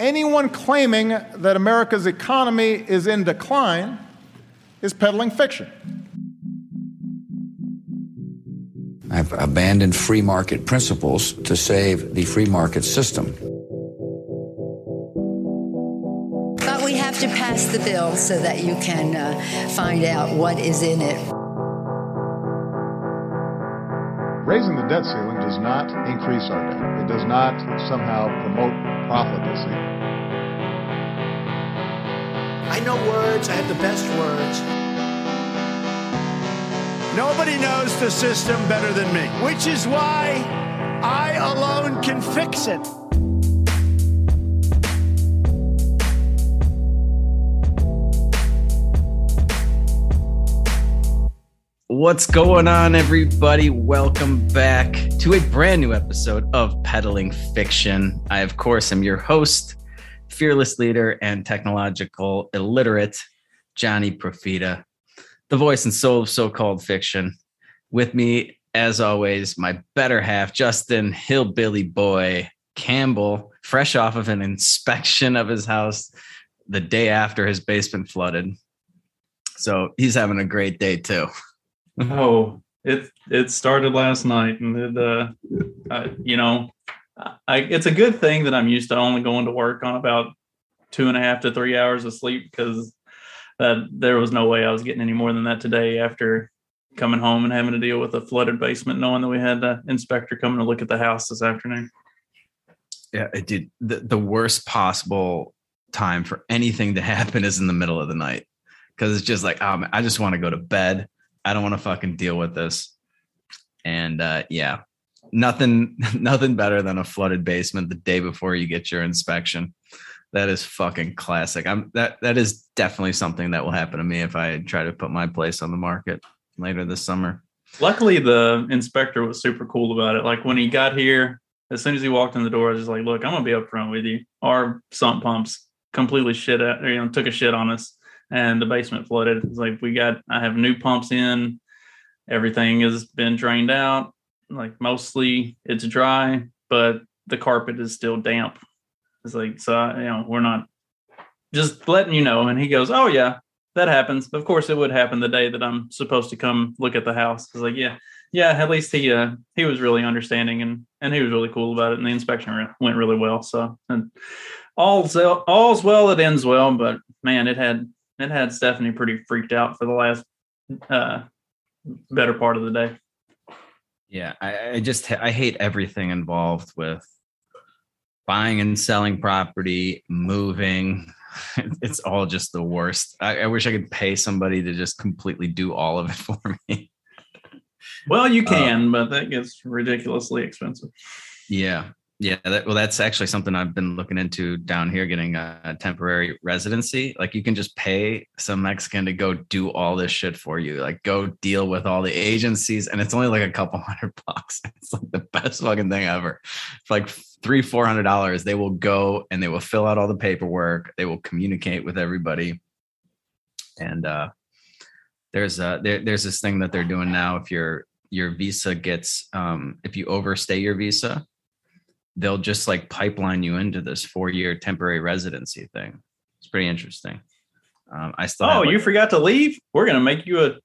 Anyone claiming that America's economy is in decline is peddling fiction. I've abandoned free market principles to save the free market system. But we have to pass the bill so that you can uh, find out what is in it. Raising the debt ceiling does not increase our debt. It does not somehow promote profligacy. I know words, I have the best words. Nobody knows the system better than me, which is why I alone can fix it. What's going on, everybody? Welcome back to a brand new episode of Peddling Fiction. I, of course, am your host, fearless leader, and technological illiterate, Johnny Profita, the voice and soul of so called fiction. With me, as always, my better half, Justin Hillbilly Boy Campbell, fresh off of an inspection of his house the day after his basement flooded. So he's having a great day, too. Oh, it it started last night, and it, uh, I, you know, I it's a good thing that I'm used to only going to work on about two and a half to three hours of sleep because that there was no way I was getting any more than that today after coming home and having to deal with a flooded basement, knowing that we had the inspector coming to look at the house this afternoon. Yeah, it did. The, the worst possible time for anything to happen is in the middle of the night because it's just like, man, I just want to go to bed. I don't want to fucking deal with this. And uh, yeah, nothing, nothing better than a flooded basement the day before you get your inspection. That is fucking classic. I'm that that is definitely something that will happen to me if I try to put my place on the market later this summer. Luckily, the inspector was super cool about it. Like when he got here, as soon as he walked in the door, I was just like, "Look, I'm gonna be upfront with you. Our sump pumps completely shit at, you know, took a shit on us, and the basement flooded. It's like we got, I have new pumps in. Everything has been drained out. Like mostly it's dry, but the carpet is still damp. It's like so, you know, we're not just letting you know." And he goes, "Oh yeah, that happens. Of course, it would happen the day that I'm supposed to come look at the house. It's like, yeah, yeah. At least he uh, he was really understanding and and he was really cool about it. And the inspection re- went really well. So and all's all's well that ends well. But man, it had it had Stephanie pretty freaked out for the last uh, better part of the day. Yeah, I, I just I hate everything involved with buying and selling property, moving, it's all just the worst. I, I, wish I could pay somebody to just completely do all of it for me. Well, you can, um, but that gets ridiculously expensive. Yeah. Yeah. That, well, that's actually something I've been looking into down here, getting a temporary residency. Like you can just pay some Mexican to go do all this shit for you. Like go deal with all the agencies. And it's only like a couple hundred bucks. It's like the best fucking thing ever. It's like three four hundred dollars they will go and they will fill out all the paperwork they will communicate with everybody and uh there's a there, there's this thing that they're doing now if your your visa gets um if you overstay your visa they'll just like pipeline you into this four year temporary residency thing it's pretty interesting um i still oh like, you forgot to leave we're gonna make you a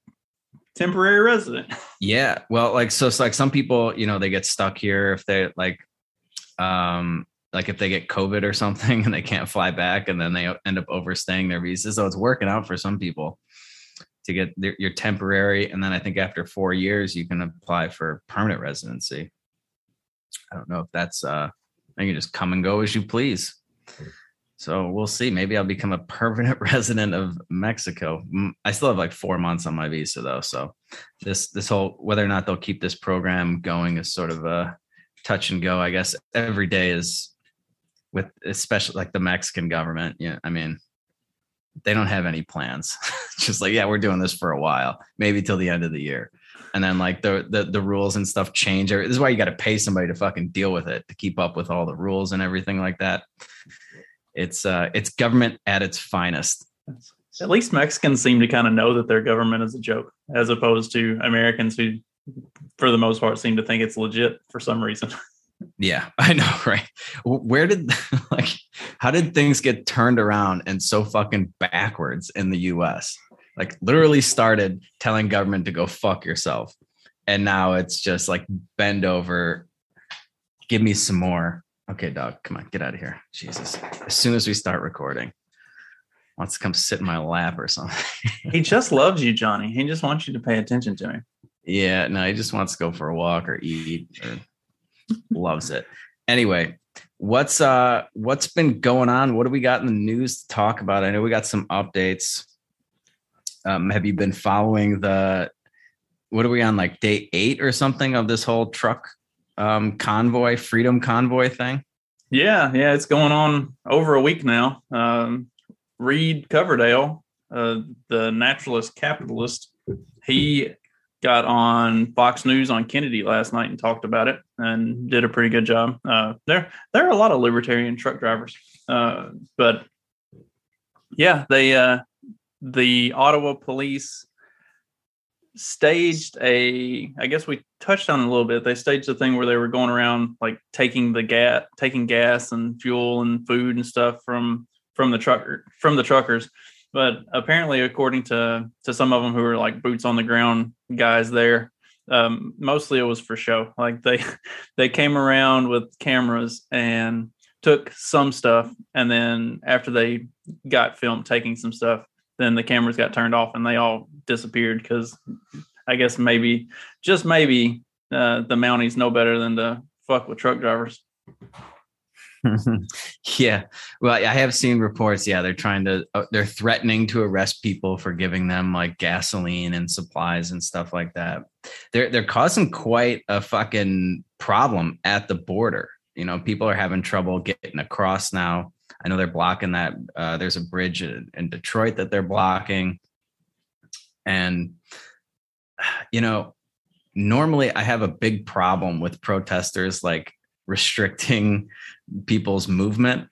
temporary resident yeah well like so it's like some people you know they get stuck here if they're like um, like if they get COVID or something and they can't fly back and then they end up overstaying their visa. So it's working out for some people to get their, your temporary. And then I think after four years, you can apply for permanent residency. I don't know if that's, uh, you can just come and go as you please. So we'll see. Maybe I'll become a permanent resident of Mexico. I still have like four months on my visa though. So this, this whole, whether or not they'll keep this program going is sort of a, touch and go. I guess every day is with especially like the Mexican government. Yeah, I mean, they don't have any plans. Just like, yeah, we're doing this for a while, maybe till the end of the year. And then like the the, the rules and stuff change. This is why you got to pay somebody to fucking deal with it to keep up with all the rules and everything like that. It's uh it's government at its finest. At least Mexicans seem to kind of know that their government is a joke, as opposed to Americans who for the most part seem to think it's legit for some reason. Yeah, I know, right? Where did like how did things get turned around and so fucking backwards in the US? Like literally started telling government to go fuck yourself. And now it's just like bend over, give me some more. Okay, dog, come on, get out of here. Jesus. As soon as we start recording, wants to come sit in my lap or something. he just loves you, Johnny. He just wants you to pay attention to him. Yeah, no, he just wants to go for a walk or eat or loves it. Anyway, what's uh what's been going on? What do we got in the news to talk about? I know we got some updates. Um, have you been following the what are we on like day eight or something of this whole truck um convoy, freedom convoy thing? Yeah, yeah, it's going on over a week now. Um Reed Coverdale, uh, the naturalist capitalist, he got on Fox News on Kennedy last night and talked about it and did a pretty good job. Uh, there, there are a lot of libertarian truck drivers, uh, but yeah, they uh, the Ottawa police staged a. I guess we touched on a little bit. They staged a thing where they were going around like taking the gas, taking gas and fuel and food and stuff from from the trucker from the truckers but apparently according to to some of them who were like boots on the ground guys there um, mostly it was for show like they they came around with cameras and took some stuff and then after they got filmed taking some stuff then the cameras got turned off and they all disappeared because i guess maybe just maybe uh, the mounties know better than to fuck with truck drivers yeah. Well, I have seen reports. Yeah, they're trying to, uh, they're threatening to arrest people for giving them like gasoline and supplies and stuff like that. They're they're causing quite a fucking problem at the border. You know, people are having trouble getting across now. I know they're blocking that. Uh, there's a bridge in, Detroit that they're blocking, and you know, normally I have a big problem with protesters like restricting people's movement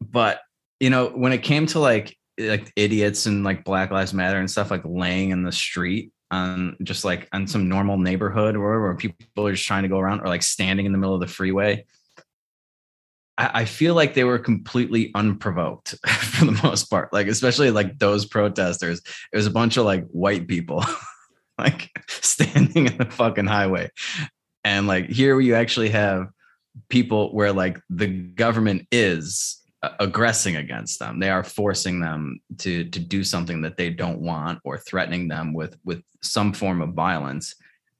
but you know when it came to like like idiots and like black lives matter and stuff like laying in the street on just like on some normal neighborhood or where people are just trying to go around or like standing in the middle of the freeway I, feel like they were completely unprovoked for the most part. Like especially like those protesters. It was a bunch of like white people like standing in the fucking highway. And like here you actually have people where like the government is aggressing against them. They are forcing them to to do something that they don't want or threatening them with with some form of violence.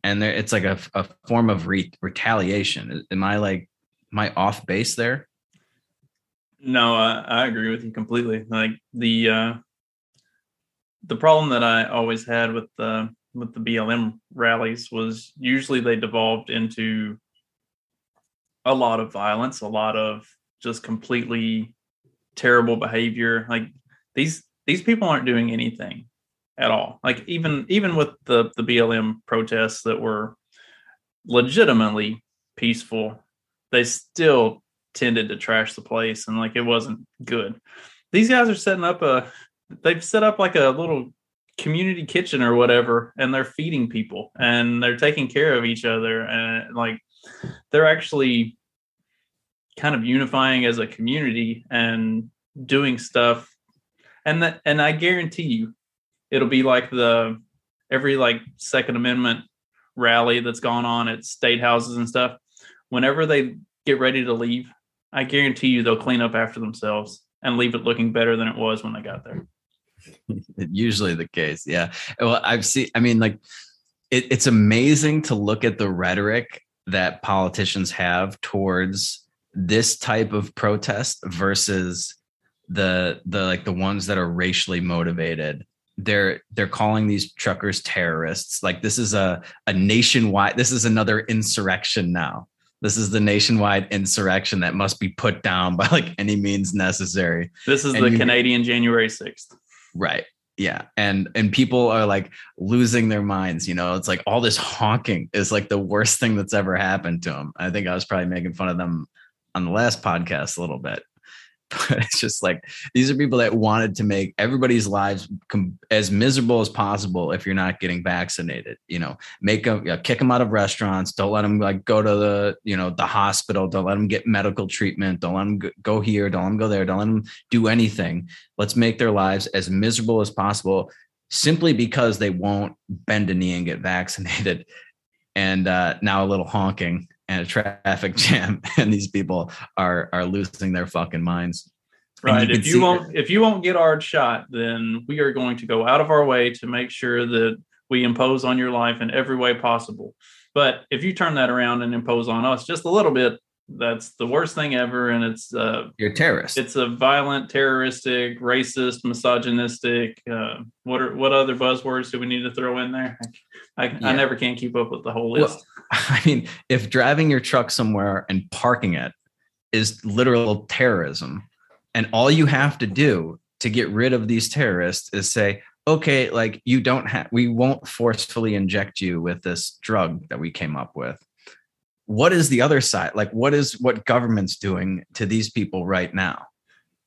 And there it's like a, a form of re- retaliation. Am i like am i off base there no I, I agree with you completely like the uh the problem that i always had with the with the blm rallies was usually they devolved into a lot of violence, a lot of just completely terrible behavior. Like these these people aren't doing anything at all. Like even even with the the BLM protests that were legitimately peaceful, they still tended to trash the place and like it wasn't good. These guys are setting up a they've set up like a little community kitchen or whatever and they're feeding people and they're taking care of each other and like they're actually kind of unifying as a community and doing stuff and that and i guarantee you it'll be like the every like second amendment rally that's gone on at state houses and stuff whenever they get ready to leave i guarantee you they'll clean up after themselves and leave it looking better than it was when they got there. Usually the case yeah. Well i've seen i mean like it, it's amazing to look at the rhetoric that politicians have towards this type of protest versus the the like the ones that are racially motivated. They're they're calling these truckers terrorists. Like this is a a nationwide this is another insurrection now this is the nationwide insurrection that must be put down by like any means necessary. This is and the you, canadian january 6th right. Yeah. And and people are like losing their minds you know? It's like all this honking is like the worst thing that's ever happened to them i think i was probably making fun of them on the last podcast a little bit but it's just like these are people that wanted to make everybody's lives com- as miserable as possible if you're not getting vaccinated you know? Make them you know, kick them out of restaurants. Don't let them like go to the you know the hospital. Don't let them get medical treatment. Don't let them go here. Don't let them go there. Don't let them do anything. Let's make their lives as miserable as possible simply because they won't bend a knee and get vaccinated. And uh, now a little honking and a traffic jam and these people are are losing their fucking minds. Right you if you won't if you won't get our shot then we are going to go out of our way to make sure that we impose on your life in every way possible. But if you turn that around and impose on us just a little bit that's the worst thing ever and it's uh you're a terrorist it's a violent terroristic racist misogynistic uh what are what other buzzwords do we need to throw in there i, I, Yeah. I never can keep up with the whole list Well, I mean, if driving your truck somewhere and parking it is literal terrorism, and all you have to do to get rid of these terrorists is say, okay, like you don't have, we won't forcefully inject you with this drug that we came up with. What is the other side? Like, what is what government's doing to these people right now?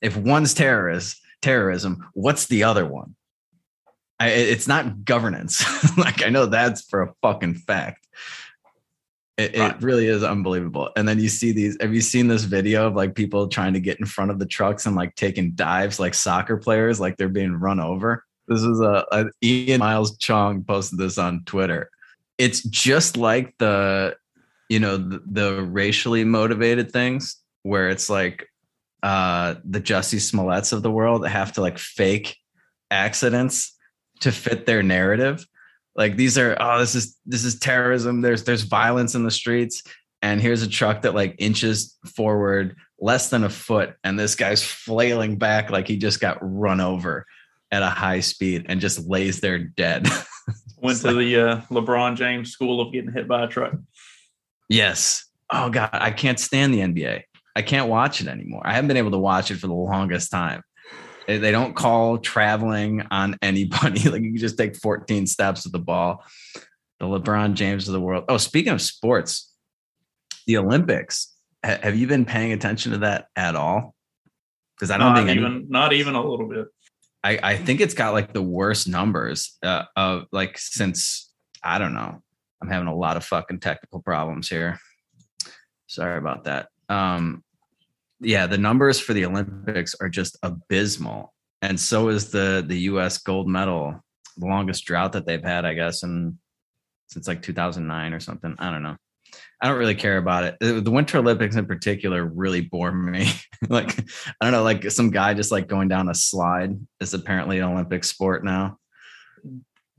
If one's terrorist, terrorism, what's the other one? I, it's not governance. like I know that's for a fucking fact. It, Right. it really is unbelievable. And then you see these. Have you seen this video of like people trying to get in front of the trucks and like taking dives like soccer players, like they're being run over? This is a, a Ian Miles Cheong posted this on Twitter. It's just like the, you know, the, the racially motivated things where it's like uh the Jussie Smollett's of the world have to like fake accidents to fit their narrative. Like these are oh this is this is terrorism. There's there's violence in the streets. And here's a truck that like inches forward less than a foot and this guy's flailing back like he just got run over at a high speed and just lays there dead. Went to the uh, lebron james school of getting hit by a truck yes. Oh god i can't stand the nba i can't watch it anymore. I haven't been able to watch it for the longest time. They don't call traveling on anybody. Like you can just take 14 steps with the ball. The lebron james of the world. Oh speaking of sports the olympics have you been paying attention to that at all? Because i don't not think any- even not even a little bit. I, I think it's got like the worst numbers uh, of like since I don't know. I'm having a lot of fucking technical problems here. Sorry about that. Um, yeah, the numbers for the Olympics are just abysmal, and so is the the U.S. gold medal, the longest drought that they've had, I guess, and since like 2009 or something. I don't know. I don't really care about it. The the Winter Olympics in particular really bore me. like I don't know, like some guy just like going down a slide is apparently an Olympic sport now.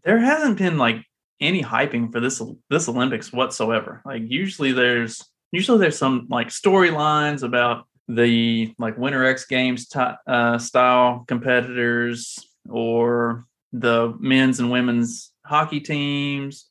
there hasn't been like any hyping for this this olympics whatsoever. Like usually there's usually there's some like storylines about the like winter x games ti uh, style competitors or the men's and women's hockey teams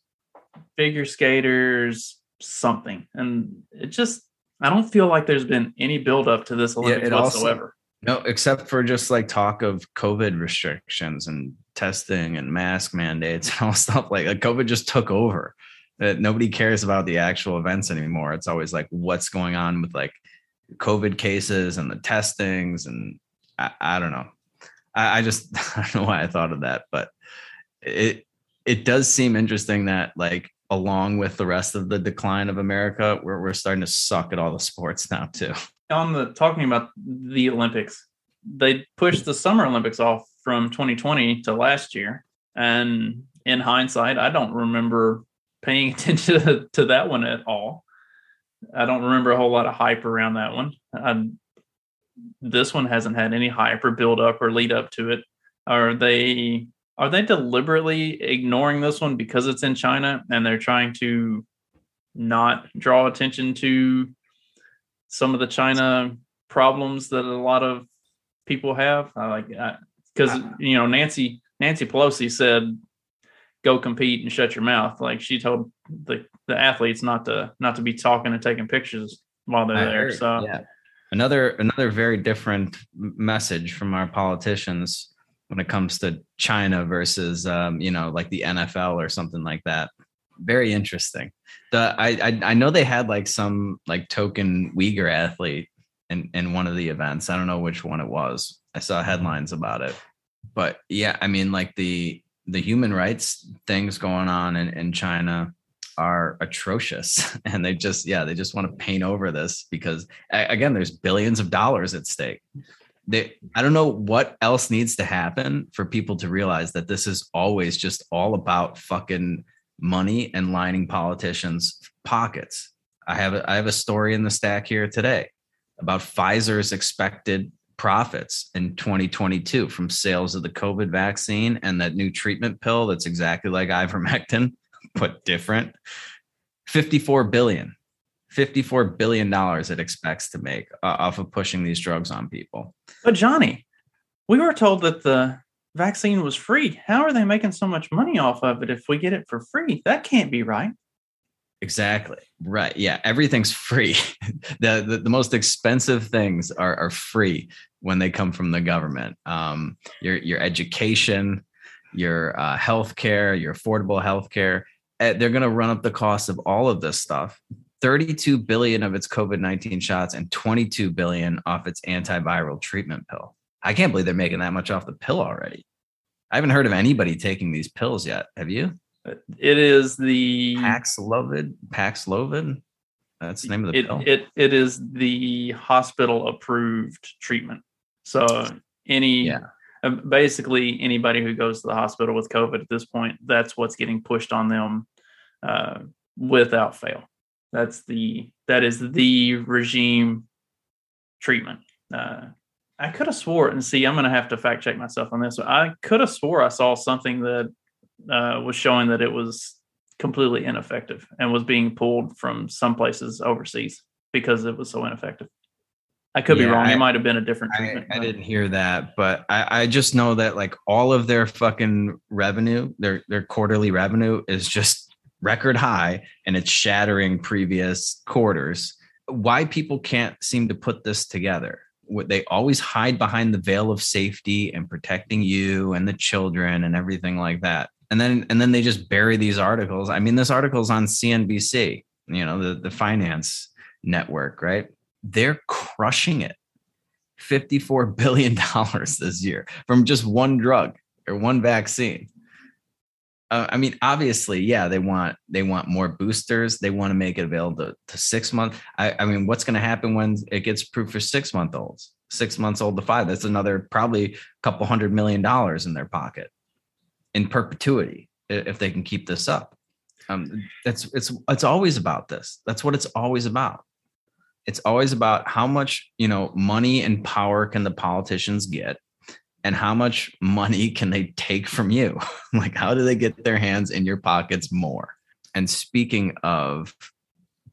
figure skaters something. And it just i don't feel like there's been any build up to this olympics also- whatsoever. No, except for just like talk of COVID restrictions and testing and mask mandates and all stuff like, like COVID just took over. That nobody cares about the actual events anymore. It's always like what's going on with like COVID cases and the testings and I, I don't know. I, I just I don't know why I thought of that, but it it does seem interesting that like along with the rest of the decline of America, we're we're starting to suck at all the sports now too. on the talking about the Olympics, they pushed the Summer Olympics off from 2020 to last year. And in hindsight, I don't remember paying attention to, to that one at all. I don't remember a whole lot of hype around that one. I, this one hasn't had any hype or build up or lead up to it. Are they are they deliberately ignoring this one because it's in China and they're trying to not draw attention to some of the China problems that a lot of people have. I like because you know Nancy Nancy Pelosi said, "Go compete and shut your mouth." Like she told the the athletes not to not to be talking and taking pictures while they're I there. heard, So yeah. Another another very different message from our politicians when it comes to China versus um, you know like the NFL or something like that. Very interesting. The I I, I know they had like some like token Uyghur athlete in in one of the events. I don't know which one it was. I saw headlines about it, but yeah, I mean, like the the human rights things going on in, in China are atrocious, and they just yeah they just want to paint over this because again, there's billions of dollars at stake. They, I don't know what else needs to happen for people to realize that this is always just all about fucking money and lining politicians' pockets. I have a, I have a story in the stack here today about Pfizer's expected profits in 2022 from sales of the COVID vaccine and that new treatment pill that's exactly like ivermectin but different. 54 billion. 54 billion dollars it expects to make uh, off of pushing these drugs on people. But Johnny, we were told that the vaccine was free. How are they making so much money off of it if we get it for free? That can't be right. Exactly. Right. Yeah. Everything's free. the, the, the most expensive things are are free when they come from the government. Um, your your education, your uh, health care, your affordable health care. Eh, they're going to run up the cost of all of this stuff. 32 billion of its COVID-19 shots and 22 billion off its antiviral treatment pill. I can't believe they're making that much off the pill already. I haven't heard of anybody taking these pills yet. Have you? It is the Paxlovid. Paxlovid. That's the name of the it, pill. It it is the hospital approved treatment. So any Yeah. uh, basically anybody who goes to the hospital with COVID at this point, that's what's getting pushed on them uh, without fail. That's the that is the regime treatment. Uh, I could have swore, it and see, I'm going to have to fact check myself on this. I could have swore I saw something that uh, was showing that it was completely ineffective and was being pulled from some places overseas because it was so ineffective. I could be wrong. I- it might have been a different I, treatment. I but- didn't hear that, but I, I just know that like all of their fucking revenue, their their quarterly revenue is just record high and it's shattering previous quarters. Why people can't seem to put this together? They always hide behind the veil of safety and protecting you and the children and everything like that. And then and then they just bury these articles. I mean, this article's on CNBC, you know, the, the finance network, right? They're crushing it. $54 billion this year from just one drug or one vaccine. Uh, I mean, obviously, yeah, they want they want more boosters. They want to make it available to, to six month. I, I mean, what's going to happen when it gets approved for six month olds, six months old to five? That's another probably a couple hundred million dollars in their pocket in perpetuity if they can keep this up. Um, that's it's it's always about this. That's what it's always about it's always about how much you know money and power can the politicians get and how much money can they take from you like how do they get their hands in your pockets more and speaking of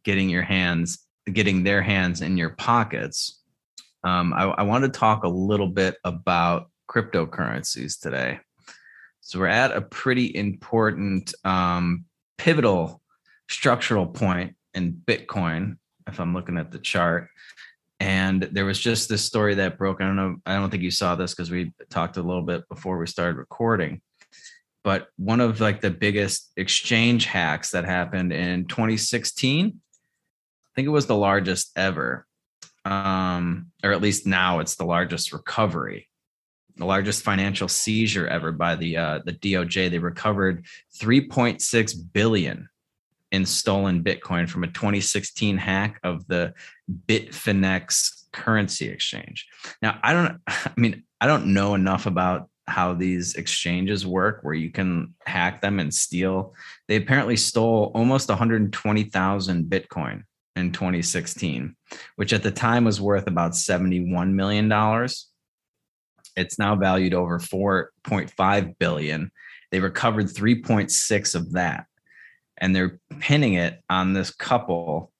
getting your hands getting their hands in your pockets um, I, I want to talk a little bit about cryptocurrencies today so we're at a pretty important um, pivotal structural point in bitcoin if I'm looking at the chart. And there was just this story that broke. I don't know. I don't think you saw this because we talked a little bit before we started recording. But one of like the biggest exchange hacks that happened in 2016, I think it was the largest ever. Um, or at least now it's the largest recovery, the largest financial seizure ever by the uh, the DOJ. They recovered 3.6 billion in stolen Bitcoin from a 2016 hack of the Bitfinex currency exchange. Now, I don't, I mean, I don't know enough about how these exchanges work where you can hack them and steal. They apparently stole almost 120,000 Bitcoin in 2016, which at the time was worth about $71 million. It's now valued over 4.5 billion. They recovered 3.6 of that and they're pinning it on this couple,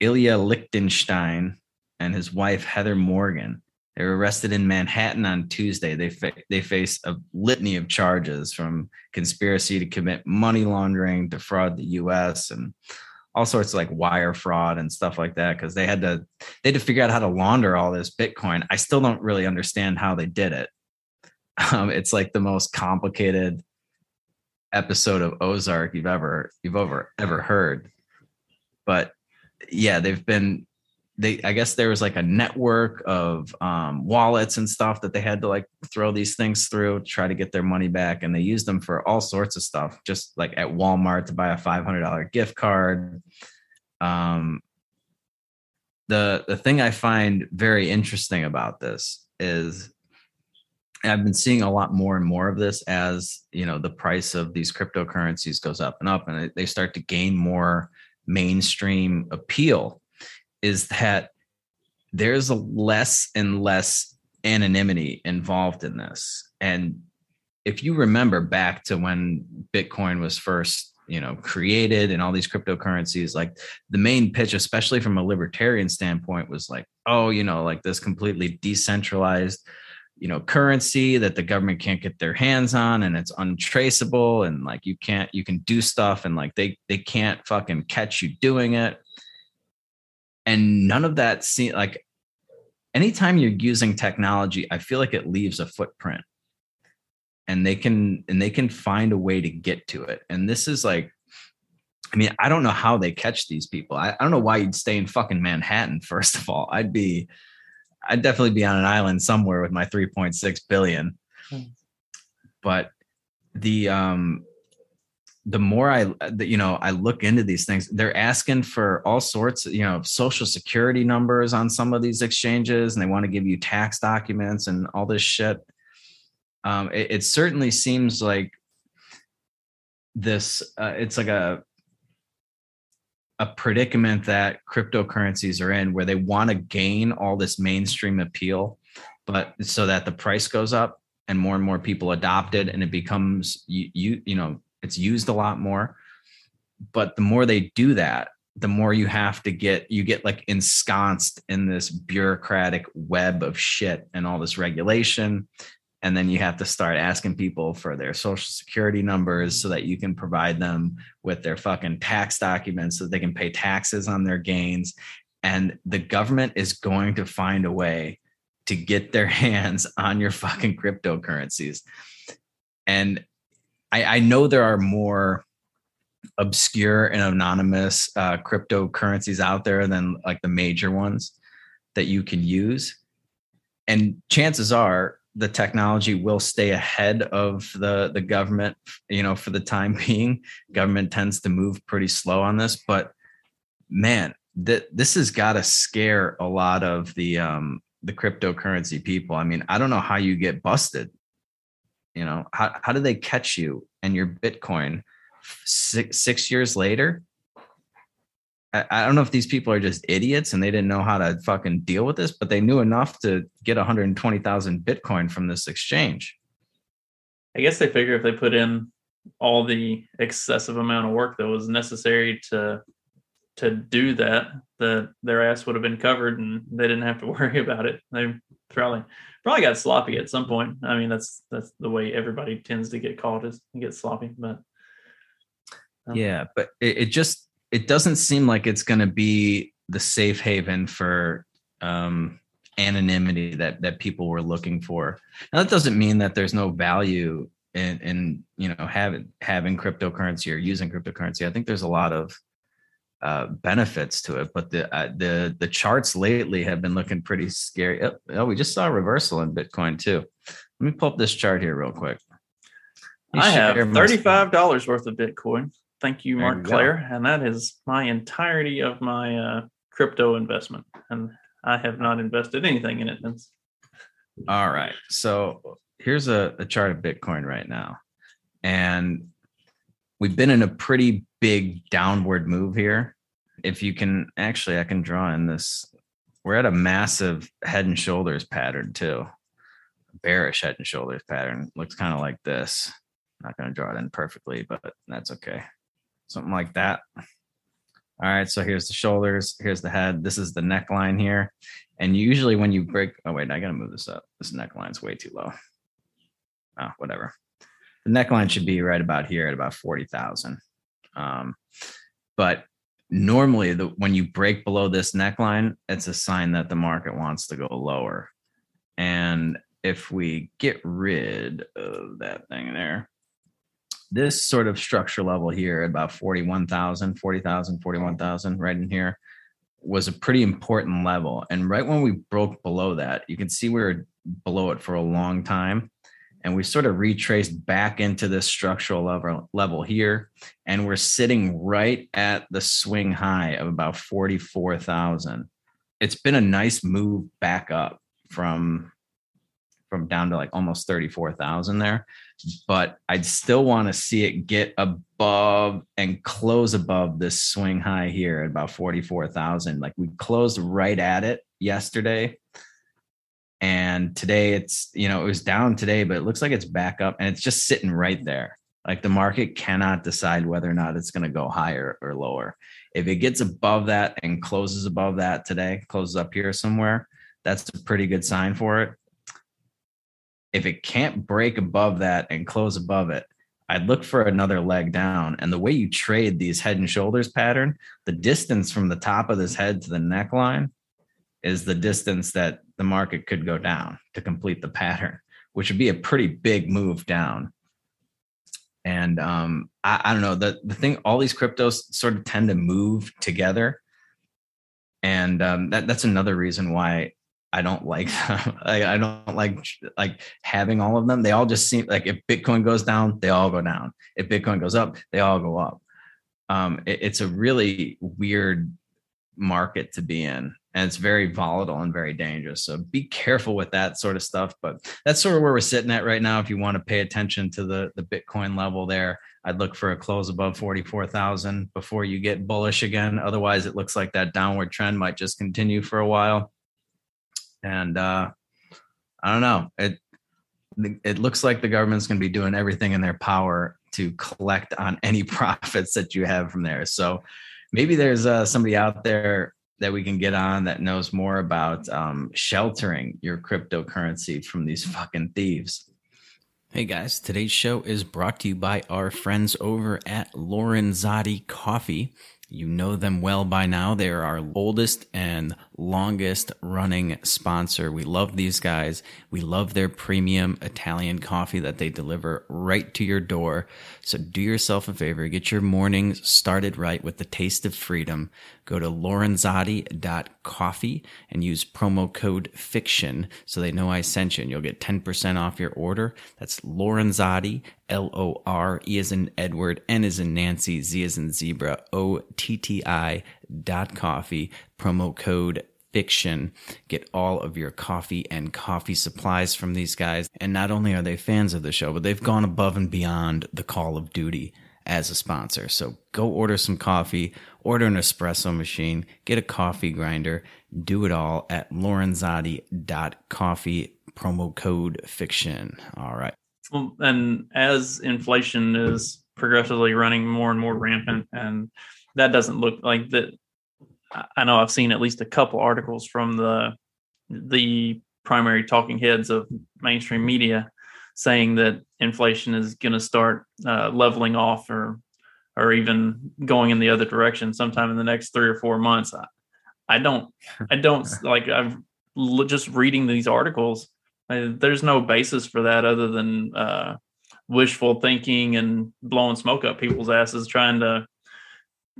Ilya Lichtenstein and his wife Heather Morgan. They were arrested in Manhattan on Tuesday. They fa- they face a litany of charges from conspiracy to commit money laundering, to defraud the U.S. and all sorts of like wire fraud and stuff like that. Because they had to they had to figure out how to launder all this Bitcoin. I still don't really understand how they did it. Um, it's like the most complicated episode of Ozark you've ever you've ever ever heard. But yeah, they've been they I guess there was like a network of um, wallets and stuff that they had to like throw these things through to try to get their money back, and they used them for all sorts of stuff, just like at Walmart to buy a five hundred dollar gift card. Um, the the thing I find very interesting about this is I've been seeing a lot more and more of this as you know the price of these cryptocurrencies goes up and up, and they start to gain more mainstream appeal is that there's a less and less anonymity involved in this. And if you remember back to when Bitcoin was first, you know, created and all these cryptocurrencies, like the main pitch, especially from a libertarian standpoint, was like, oh, you know, like this completely decentralized, you know, currency that the government can't get their hands on and it's untraceable and like you can't you can do stuff and like they they can't fucking catch you doing it and none of that seem like anytime you're using technology i feel like it leaves a footprint. And they can and they can find a way to get to it. And this is like i mean i don't know how they catch these people. I, I don't know why you'd stay in fucking manhattan first of all. I'd be i'd definitely be on an island somewhere with my 3.6 billion. Hmm. but the um the more I, you know, I look into these things, they're asking for all sorts, of, you know, social security numbers on some of these exchanges, and they want to give you tax documents and all this shit. Um, it, it certainly seems like this. Uh, it's like a a predicament that cryptocurrencies are in, where they want to gain all this mainstream appeal, but so that the price goes up and more and more people adopt it, and it becomes you you you know it's used a lot more. But the more they do that the more you have to get you get like ensconced in this bureaucratic web of shit and all this regulation. And then you have to start asking people for their social security numbers so that you can provide them with their fucking tax documents so they can pay taxes on their gains. And the government is going to find a way to get their hands on your fucking cryptocurrencies. And I, I know there are more obscure and anonymous uh, cryptocurrencies out there than like the major ones that you can use. And chances are the technology will stay ahead of the the government, you know, for the time being. Government tends to move pretty slow on this, but man, that this has got to scare a lot of the um the cryptocurrency people. I mean, I don't know how you get busted you know how, how do they catch you and your bitcoin six, six years later? I, I don't know if these people are just idiots and they didn't know how to fucking deal with this but they knew enough to get 120000 bitcoin from this exchange. I guess they figure if they put in all the excessive amount of work that was necessary to to do that that their ass would have been covered and they didn't have to worry about it. They probably probably got sloppy at some point. I mean, that's that's the way everybody tends to get caught is get sloppy. But um, yeah, but it, it, just it doesn't seem like it's going to be the safe haven for um, anonymity that that people were looking for. Now that doesn't mean that there's no value in, in you know having having cryptocurrency or using cryptocurrency. I think there's a lot of uh, benefits to it. But the uh, the the charts lately have been looking pretty scary. Oh, oh, we just saw a reversal in Bitcoin too. Let me pull up this chart here real quick. You I have thirty-five dollars worth of Bitcoin. Thank you, Mark Claire, and that is my entirety of my uh, crypto investment, and I have not invested anything in it since. All right, so here's a, a chart of Bitcoin right now, and we've been in a pretty big downward move here. If you can actually, I can draw in this. We're at a massive head and shoulders pattern too. Bearish head and shoulders pattern looks kind of like this. Not going to draw it in perfectly, but that's okay. Something like that. All right, so here's the shoulders, here's the head. This is the neckline here. And usually when you break, oh wait, I gotta move this up. This neckline's way too low. Oh, whatever the neckline should be right about here at about 40,000. Um, but normally the, when you break below this neckline, it's a sign that the market wants to go lower. And if we get rid of that thing there, this sort of structure level here about 41,000, 40,000, 41,000 right in here, was a pretty important level. And right when we broke below that, you can see we were below it for a long time. And we sort of retraced back into this structural level, level here. And we're sitting right at the swing high of about 44,000. It's been a nice move back up from from down to like almost 34,000 there but I'd still want to see it get above and close above this swing high here at about 44,000. Like we closed right at it yesterday. And today it's, you know, it was down today, but it looks like it's back up and it's just sitting right there. Like the market cannot decide whether or not it's going to go higher or lower. If it gets above that and closes above that today, closes up here somewhere, that's a pretty good sign for it if it can't break above that and close above it, I'd look for another leg down. And the way you trade these head and shoulders pattern, the distance from the top of this head to the neckline is the distance that the market could go down to complete the pattern, which would be a pretty big move down. And um, I, I don't know the the thing. All these cryptos sort of tend to move together, and um, that that's another reason why I don't like them. I, I don't like like having all of them. They all just seem like if Bitcoin goes down, they all go down. If Bitcoin goes up, they all go up. Um, it, it's a really weird market to be in, and it's very volatile and very dangerous. So be careful with that sort of stuff. But that's sort of where we're sitting at right now. If you want to pay attention to the the Bitcoin level there, I'd look for a close above forty four thousand before you get bullish again. Otherwise, it looks like that downward trend might just continue for a while and uh, I don't know. It it looks like the government's going to be doing everything in their power to collect on any profits that you have from there. So maybe there's uh, somebody out there that we can get on that knows more about um, sheltering your cryptocurrency from these fucking thieves. Hey guys, today's show is brought to you by our friends over at Lorenzotti Coffee. You know them well by now. They are our oldest and longest running sponsor. We love these guys. We love their premium Italian coffee that they deliver right to your door. So do yourself a favor, get your mornings started right with the taste of freedom. Go to lorenzotti.coffee and use promo code FICTION so they know I sent you and you'll get 10% off your order. That's Lorenzotti, L O R E as in Edward, N is in Nancy, Z is in zebra, O T T I coffee, promo code fiction. Get all of your coffee and coffee supplies from these guys. And not only are they fans of the show, but they've gone above and beyond the call of duty as a sponsor. So go order some coffee, order an espresso machine, get a coffee grinder, do it all at lorenzotti.coffee, promo code fiction. All right. Well, and as inflation is progressively running more and more rampant, and that doesn't look like that. I know I've seen at least a couple articles from the the primary talking heads of mainstream media saying that inflation is going to start uh, leveling off or or even going in the other direction sometime in the next three or four months. I, I don't, I don't like. I've just reading these articles. I, there's no basis for that other than uh, wishful thinking and blowing smoke up people's asses, trying to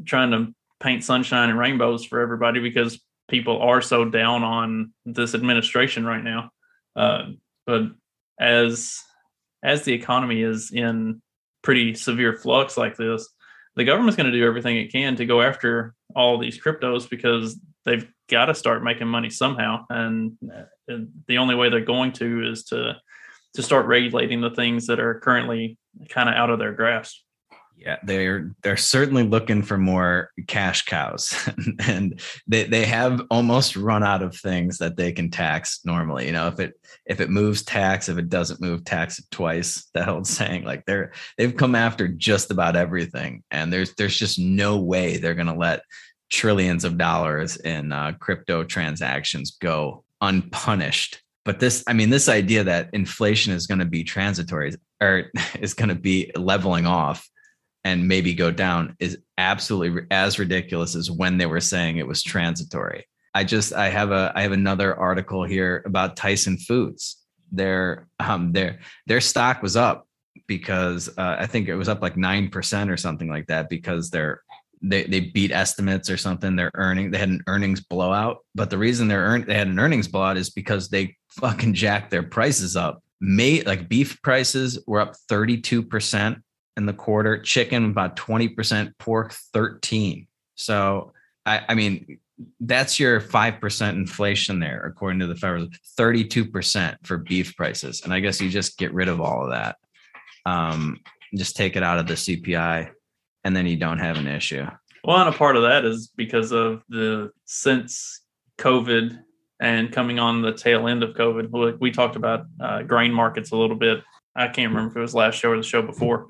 trying to paint sunshine and rainbows for everybody because people are so down on this administration right now. Uh, but as as the economy is in pretty severe flux like this, the government's going to do everything it can to go after all these cryptos because they've got to start making money somehow, and, and the only way they're going to is to to start regulating the things that are currently kind of out of their grasp. Yeah, they're they're certainly looking for more cash cows, and they they have almost run out of things that they can tax normally. You know, if it if it moves tax, if it doesn't move tax twice. That old saying, like they're they've come after just about everything, and there's there's just no way they're going to let trillions of dollars in uh, crypto transactions go unpunished. But this, I mean, this idea that inflation is going to be transitory or is going to be leveling off and maybe go down is absolutely as ridiculous as when they were saying it was transitory. I just I have a I have another article here about Tyson Foods. Their um their their stock was up because uh, I think it was up like nine percent or something like that because their they, they beat estimates or something. They're earning they had an earnings blowout, but the reason they're earn they had an earnings blowout is because they fucking jacked their prices up. May like beef prices were up 32% in the quarter, chicken about 20%, pork 13. So I, I mean that's your 5% inflation there, according to the federal 32% for beef prices. And I guess you just get rid of all of that. Um, just take it out of the CPI and then you don't have an issue. Well, and a part of that is because of the since COVID and coming on the tail end of COVID. We talked about uh, grain markets a little bit. I can't remember if it was last show or the show before,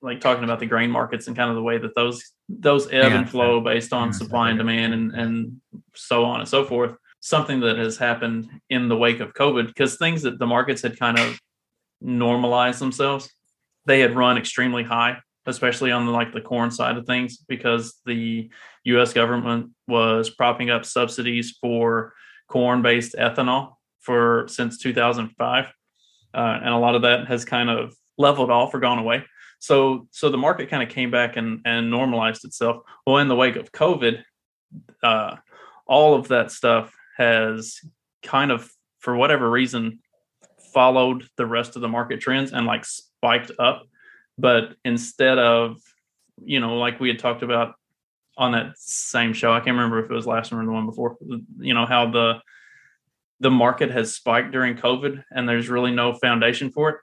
like talking about the grain markets and kind of the way that those those ebb yeah. and flow based on supply and demand and and so on and so forth. Something that has happened in the wake of COVID because things that the markets had kind of normalized themselves. They had run extremely high especially on the, like the corn side of things, because the U.S. government was propping up subsidies for corn-based ethanol for since 2005, uh, and a lot of that has kind of leveled off or gone away. So, so the market kind of came back and and normalized itself. Well, in the wake of COVID, uh, all of that stuff has kind of, for whatever reason, followed the rest of the market trends and like spiked up but instead of, you know, like we had talked about on that same show, I can't remember if it was last one or the one before, you know, how the the market has spiked during COVID and there's really no foundation for it.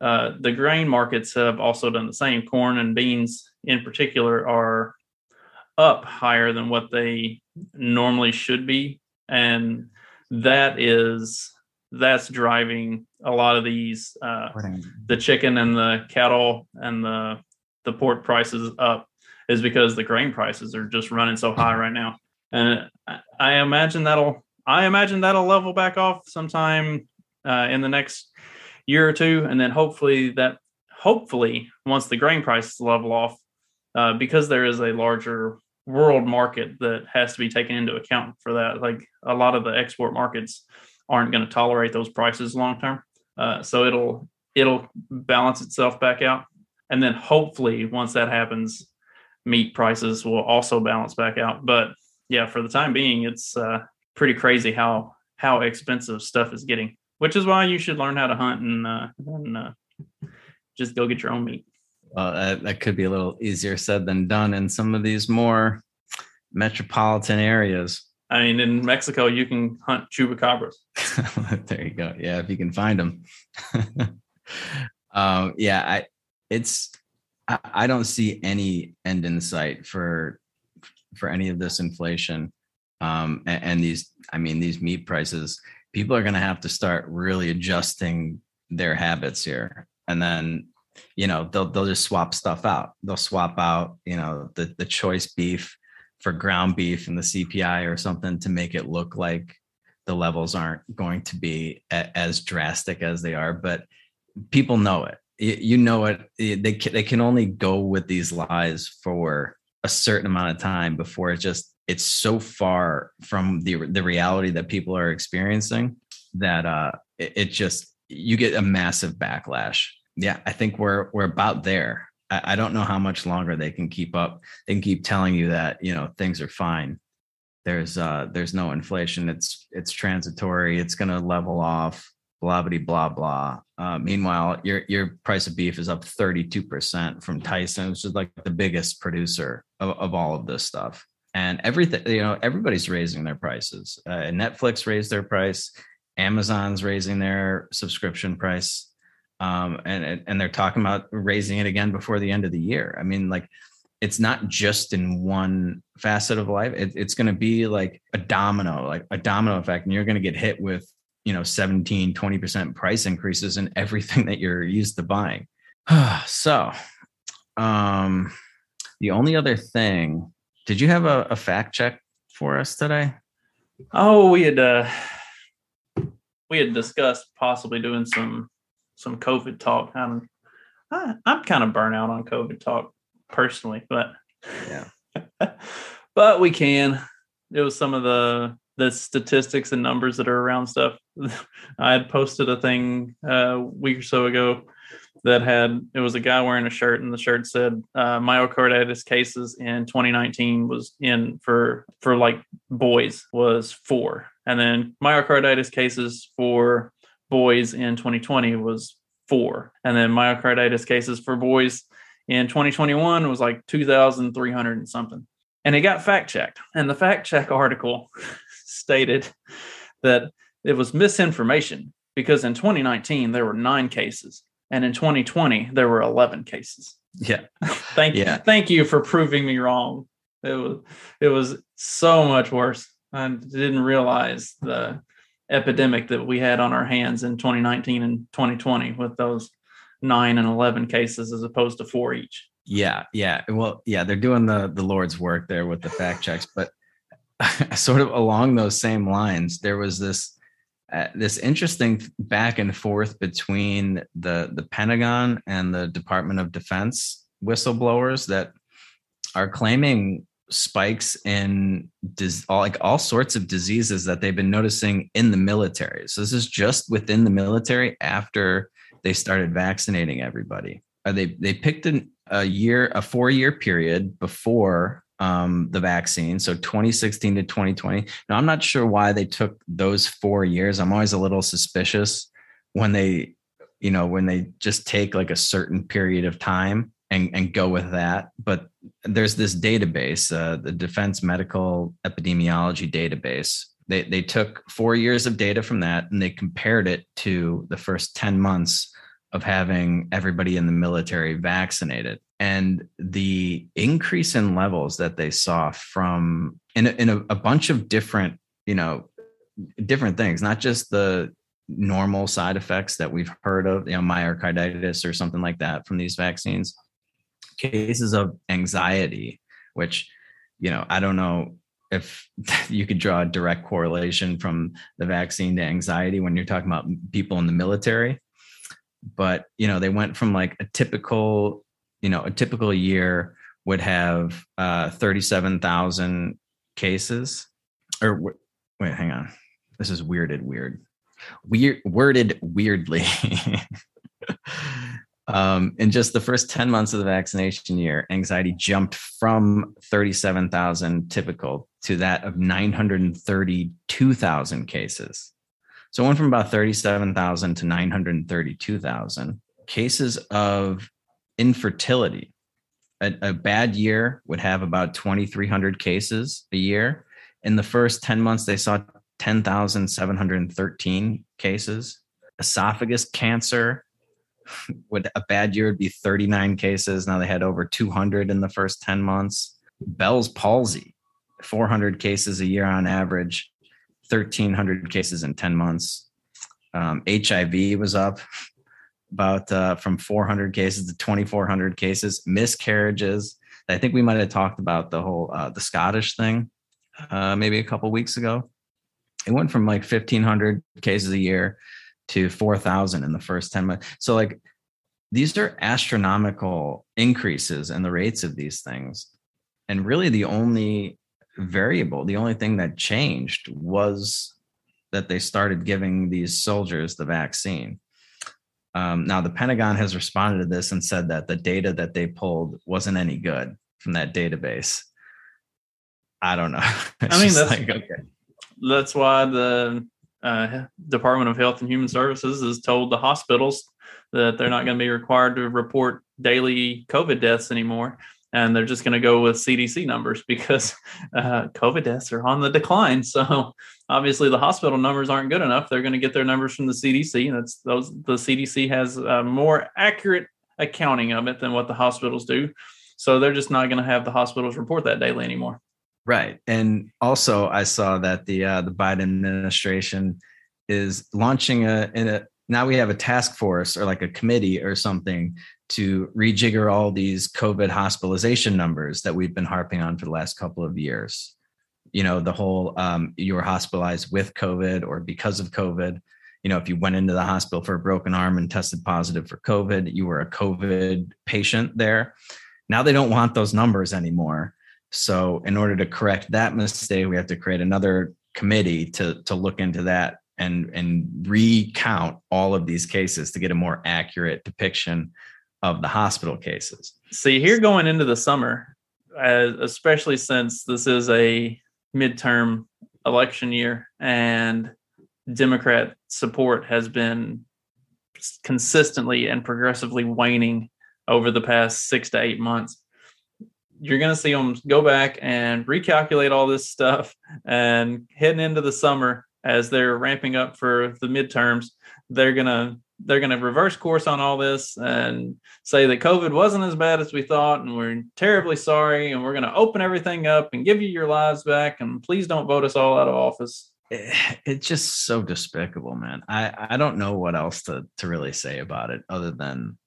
Uh, the grain markets have also done the same. Corn and beans, in particular, are up higher than what they normally should be, and that is that's driving a lot of these uh, the chicken and the cattle and the the pork prices up is because the grain prices are just running so high right now. And i imagine that'll i imagine that'll level back off sometime uh, in the next year or two and then hopefully that hopefully once the grain prices level off uh, because there is a larger world market that has to be taken into account for that like a lot of the export markets aren't going to tolerate those prices long term. Uh, so it'll it'll balance itself back out, and then hopefully once that happens, meat prices will also balance back out. But yeah, for the time being, it's uh, pretty crazy how how expensive stuff is getting. Which is why you should learn how to hunt and uh, and uh, just go get your own meat. Well, that, that could be a little easier said than done in some of these more metropolitan areas. I mean, in Mexico, you can hunt chupacabras. there you go. Yeah, if you can find them. um, yeah, I it's I, I don't see any end in sight for for any of this inflation. Um, and, and these, I mean, these meat prices. People are going to have to start really adjusting their habits here, and then you know they'll they'll just swap stuff out. They'll swap out you know the the choice beef for ground beef and the CPI or something to make it look like the levels aren't going to be a, as drastic as they are. But people know it. You, know it. They can, they can only go with these lies for a certain amount of time before it just it's so far from the the reality that people are experiencing that uh it, it just you get a massive backlash. Yeah, I think we're we're about there I, I don't know how much longer they can keep up. They can keep telling you that you know things are fine. There's uh there's no inflation. It's it's transitory. It's to level off. Blah blah blah blah. Uh, meanwhile, your your price of beef is up 32 percent from Tyson, which is like the biggest producer of, of all of this stuff and everything you know everybody's raising their prices. Uh, netflix raised their price. Amazon's raising their subscription price. Um, and and they're talking about raising it again before the end of the year. I mean, like it's not just in one facet of life. It, it's going to be like a domino, like a domino effect, and you're going to get hit with you know 17 20% price increases in everything that you're used to buying. So um the only other thing did you have a, a fact check for us today oh we had uh we had discussed possibly doing some some COVID talk. I'm I, I'm kind of burnt out on COVID talk personally, but yeah, but we can. It was some of the the statistics and numbers that are around stuff. I had posted a thing uh, a week or so ago that had it was a guy wearing a shirt and the shirt said uh, myocarditis cases in 2019 was in for for like boys was four. And then myocarditis cases for boys in 2020 was four. And then myocarditis cases for boys in 2021 was like 2300 and something. And it got fact checked and the fact check article stated that it was misinformation because in 2019 there were nine cases and in 2020 there were 11 cases Yeah. thank Yeah. you thank you for proving me wrong it was it was so much worse i didn't realize the epidemic that we had on our hands in 2019 and 2020 with those 9 and 11 cases as opposed to 4 each Yeah, yeah. Well, yeah, they're doing the the Lord's work there with the fact checks, but sort of along those same lines, there was this uh, this interesting back and forth between the the Pentagon and the Department of Defense whistleblowers that are claiming spikes in dis- all, like all sorts of diseases that they've been noticing in the military. So this is just within the military after they started vaccinating everybody. Uh, they they picked an, a year, a four year period before um, the vaccine, so 2016 to 2020. Now I'm not sure why they took those four years. I'm always a little suspicious when they, you know, when they just take like a certain period of time and and go with that. But there's this database, uh, the Defense Medical Epidemiology Database. They they took four years of data from that and they compared it to the first 10 months of having everybody in the military vaccinated and the increase in levels that they saw from in a, in a, a bunch of different you know different things not just the normal side effects that we've heard of you know myocarditis or something like that from these vaccines cases of anxiety which you know i don't know if you could draw a direct correlation from the vaccine to anxiety when you're talking about people in the military but you know they went from like a typical you know a typical year would have uh 37,000 cases. Or wait hang on. This is weirded weird. Weird worded weirdly. Um in just the first 10 months of the vaccination year anxiety jumped from 37,000 typical to that of 932,000 cases. So it went from about 37,000 to 932,000 cases of infertility. A, a, bad year would have about 2,300 cases a year. In the first 10 months, they saw 10,713 cases. Esophagus cancer would a bad year would be 39 cases. Now they had over 200 in the first 10 months. Bell's palsy, 400 cases a year on average. 1,300 cases in 10 months. Um, HIV was up about uh, from 400 cases to 2,400 cases. Miscarriages. I think we might have talked about the whole uh, the Scottish thing uh, maybe a couple weeks ago. It went from like 1,500 cases a year to 4,000 in the first 10 months. So like these are astronomical increases in the rates of these things, and really the only variable. The only thing that changed was that they started giving these soldiers the vaccine. Um, now, the Pentagon has responded to this and said that the data that they pulled wasn't any good from that database. I don't know. I mean, that's, like, okay. that's why the uh, Department of Health and Human Services has told the hospitals that they're not going to be required to report daily COVID deaths anymore and they're just going to go with CDC numbers because uh, COVID deaths are on the decline. So obviously the hospital numbers aren't good enough. They're going to get their numbers from the CDC, and that's those. The CDC has a more accurate accounting of it than what the hospitals do. So they're just not going to have the hospitals report that daily anymore. Right, and also I saw that the uh, the Biden administration is launching a, in a now we have a task force or like a committee or something to rejigger all these COVID hospitalization numbers that we've been harping on for the last couple of years. You know, the whole um, you were hospitalized with COVID or because of COVID. You know, if you went into the hospital for a broken arm and tested positive for COVID, you were a COVID patient there. Now they don't want those numbers anymore. So, in order to correct that mistake, we have to create another committee to to look into that and and recount all of these cases to get a more accurate depiction of the hospital cases. See, here going into the summer, uh, especially since this is a midterm election year and Democrat support has been consistently and progressively waning over the past six to eight months. You're going to see them go back and recalculate all this stuff and heading into the summer as they're ramping up for the midterms, they're going to they're to reverse course on all this and say that COVID wasn't as bad as we thought, and we're terribly sorry, and we're going to open everything up and give you your lives back, and please don't vote us all out of office. It's just so despicable, man. I I don't know what else to to really say about it other than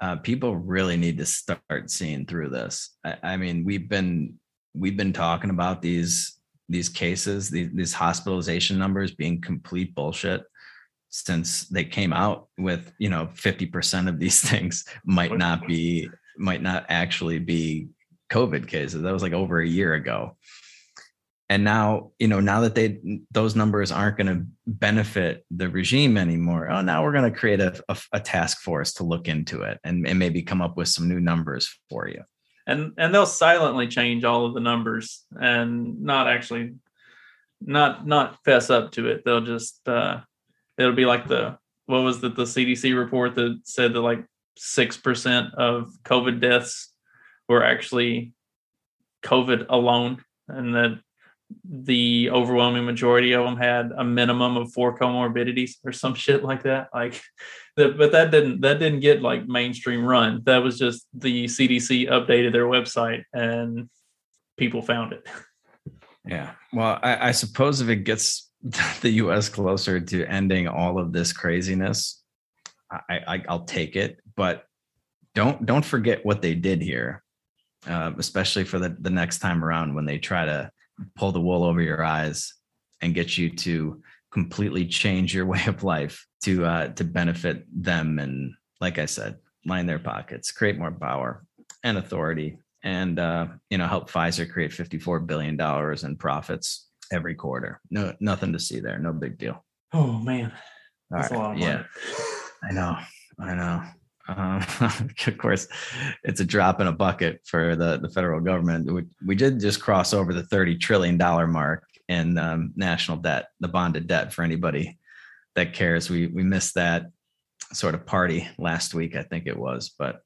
uh, people really need to start seeing through this. I, I mean, we've been we've been talking about these these cases, these, these hospitalization numbers being complete bullshit since they came out with you know 50% of these things might not be might not actually be covid cases. That was like over a year ago. And now you know now that they those numbers aren't going to benefit the regime anymore oh now we're going to create a, a, a, task force to look into it and, and maybe come up with some new numbers for you and and they'll silently change all of the numbers and not actually not not fess up to it. They'll just uh it'll be like the what was the the CDC report that said that like six percent of COVID deaths were actually COVID alone, and that the overwhelming majority of them had a minimum of four comorbidities or some shit like that. Like, but that didn't that didn't get like mainstream run. That was just the CDC updated their website and people found it. Yeah. Well, I, I suppose if it gets the U.S. closer to ending all of this craziness, I, I, I will take it. But don't don't forget what they did here, uh, especially for the the next time around when they try to pull the wool over your eyes and get you to completely change your way of life to uh, to benefit them and, like I said, line their pockets, create more power and authority, and uh, you know help Pfizer create fifty four billion dollars in profits every quarter. No, nothing to see there. No big deal. Oh man, that's a lot. of yeah, I know. I know. Um, of course, it's a drop in a bucket for the, the federal government. We, we did just cross over the $30 trillion mark in um, national debt, the bonded debt for anybody that cares. We, we missed that sort of party last week, I think it was, but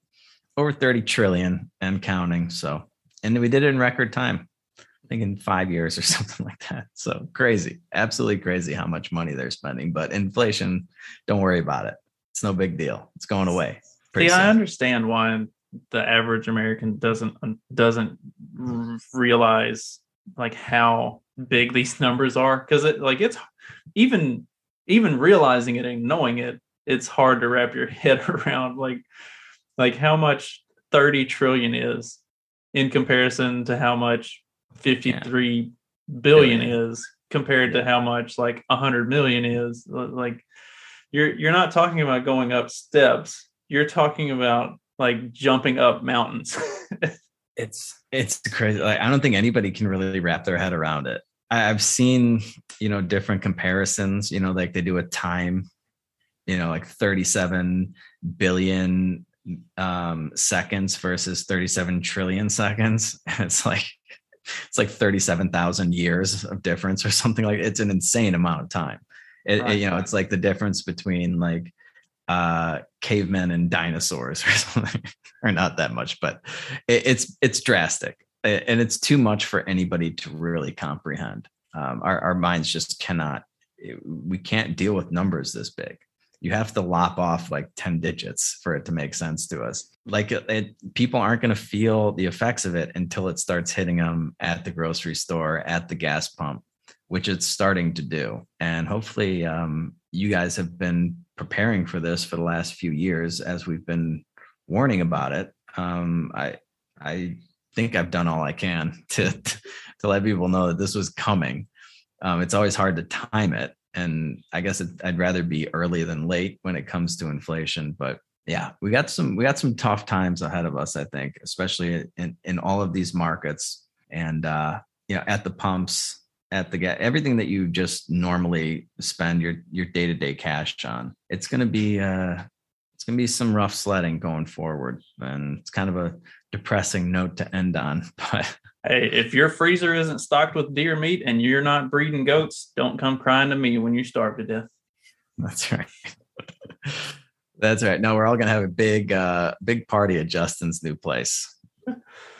over 30 trillion and counting. So, and we did it in record time. I think in five years or something like that. So crazy, absolutely crazy how much money they're spending. But inflation, don't worry about it. It's no big deal. It's going away. See, soon. I understand why the average American doesn't doesn't realize like how big these numbers are because it like it's even even realizing it and knowing it it's hard to wrap your head around like like how much 30 trillion is in comparison to how much 53 yeah. billion is compared yeah. to how much like 100 million is like you're you're not talking about going up steps. You're talking about like jumping up mountains. It's it's crazy. Like i don't think anybody can really wrap their head around it. I've seen you know different comparisons you know like they do a time you know like 37 billion um seconds versus 37 trillion seconds. It's like it's like 37,000 years of difference or something like it's an insane amount of time. It, right. it, you know, it's like the difference between like uh cavemen and dinosaurs or something or not that much but it, it's it's drastic and it's too much for anybody to really comprehend. Um, our, our minds just cannot we can't deal with numbers this big. You have to lop off like 10 digits for it to make sense to us. Like it, it, people aren't going to feel the effects of it until it starts hitting them at the grocery store at the gas pump which it's starting to do and hopefully um, you guys have been preparing for this for the last few years as we've been warning about it um, i i think i've done all i can to to let people know that this was coming um, it's always hard to time it and I guess it, I'd rather be early than late when it comes to inflation. But yeah, we got some we got some tough times ahead of us. I think, especially in in all of these markets, and uh, you know, at the pumps, at the gas, everything that you just normally spend your your day to day cash on. It's gonna be uh, it's gonna be some rough sledding going forward, and it's kind of a depressing note to end on. But Hey, if your freezer isn't stocked with deer meat and you're not breeding goats, don't come crying to me when you starve to death. that's right. That's right. No, we're all gonna have a big, uh, big party at Justin's new place.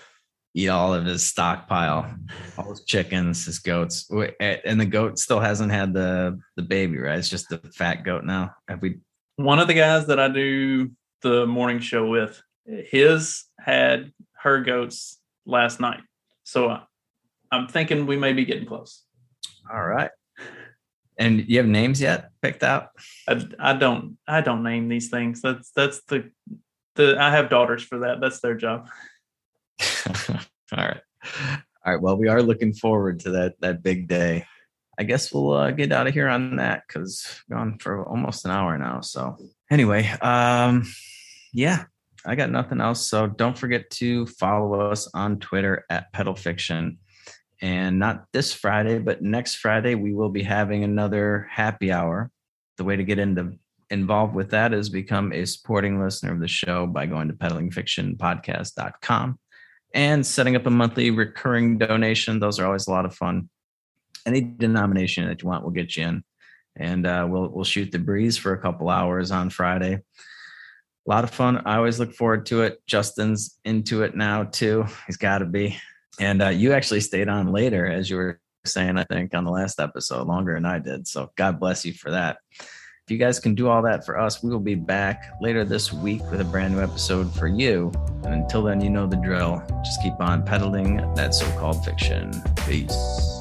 Eat all of his stockpile, all his chickens, his goats, and the goat still hasn't had the the baby, right? It's just the fat goat now. Have we? One of the guys that I do the morning show with, his had her goats last night. So uh, I'm thinking we may be getting close. All right. And you have names yet picked out? I, I don't I don't name these things. That's that's the the I have daughters for that. That's their job. all right. All right. Well, we are looking forward to that that big day. I guess we'll uh, get out of here on that because gone for almost an hour now. So anyway, um, yeah, I got nothing else. So don't forget to follow us on Twitter at Pedal Fiction. And not this Friday, but next Friday, we will be having another happy hour. The way to get into involved with that is become a supporting listener of the show by going to peddlingfictionpodcast.com and setting up a monthly recurring donation. Those are always a lot of fun. Any denomination that you want will get you in. And uh, we'll we'll shoot the breeze for a couple hours on Friday. A lot of fun. I always look forward to it. Justin's into it now too. He's got to be. And uh, you actually stayed on later, as you were saying, I think, on the last episode, longer than I did. So God bless you for that. If you guys can do all that for us, we will be back later this week with a brand new episode for you. And until then, you know the drill. Just keep on peddling that so called fiction. Peace.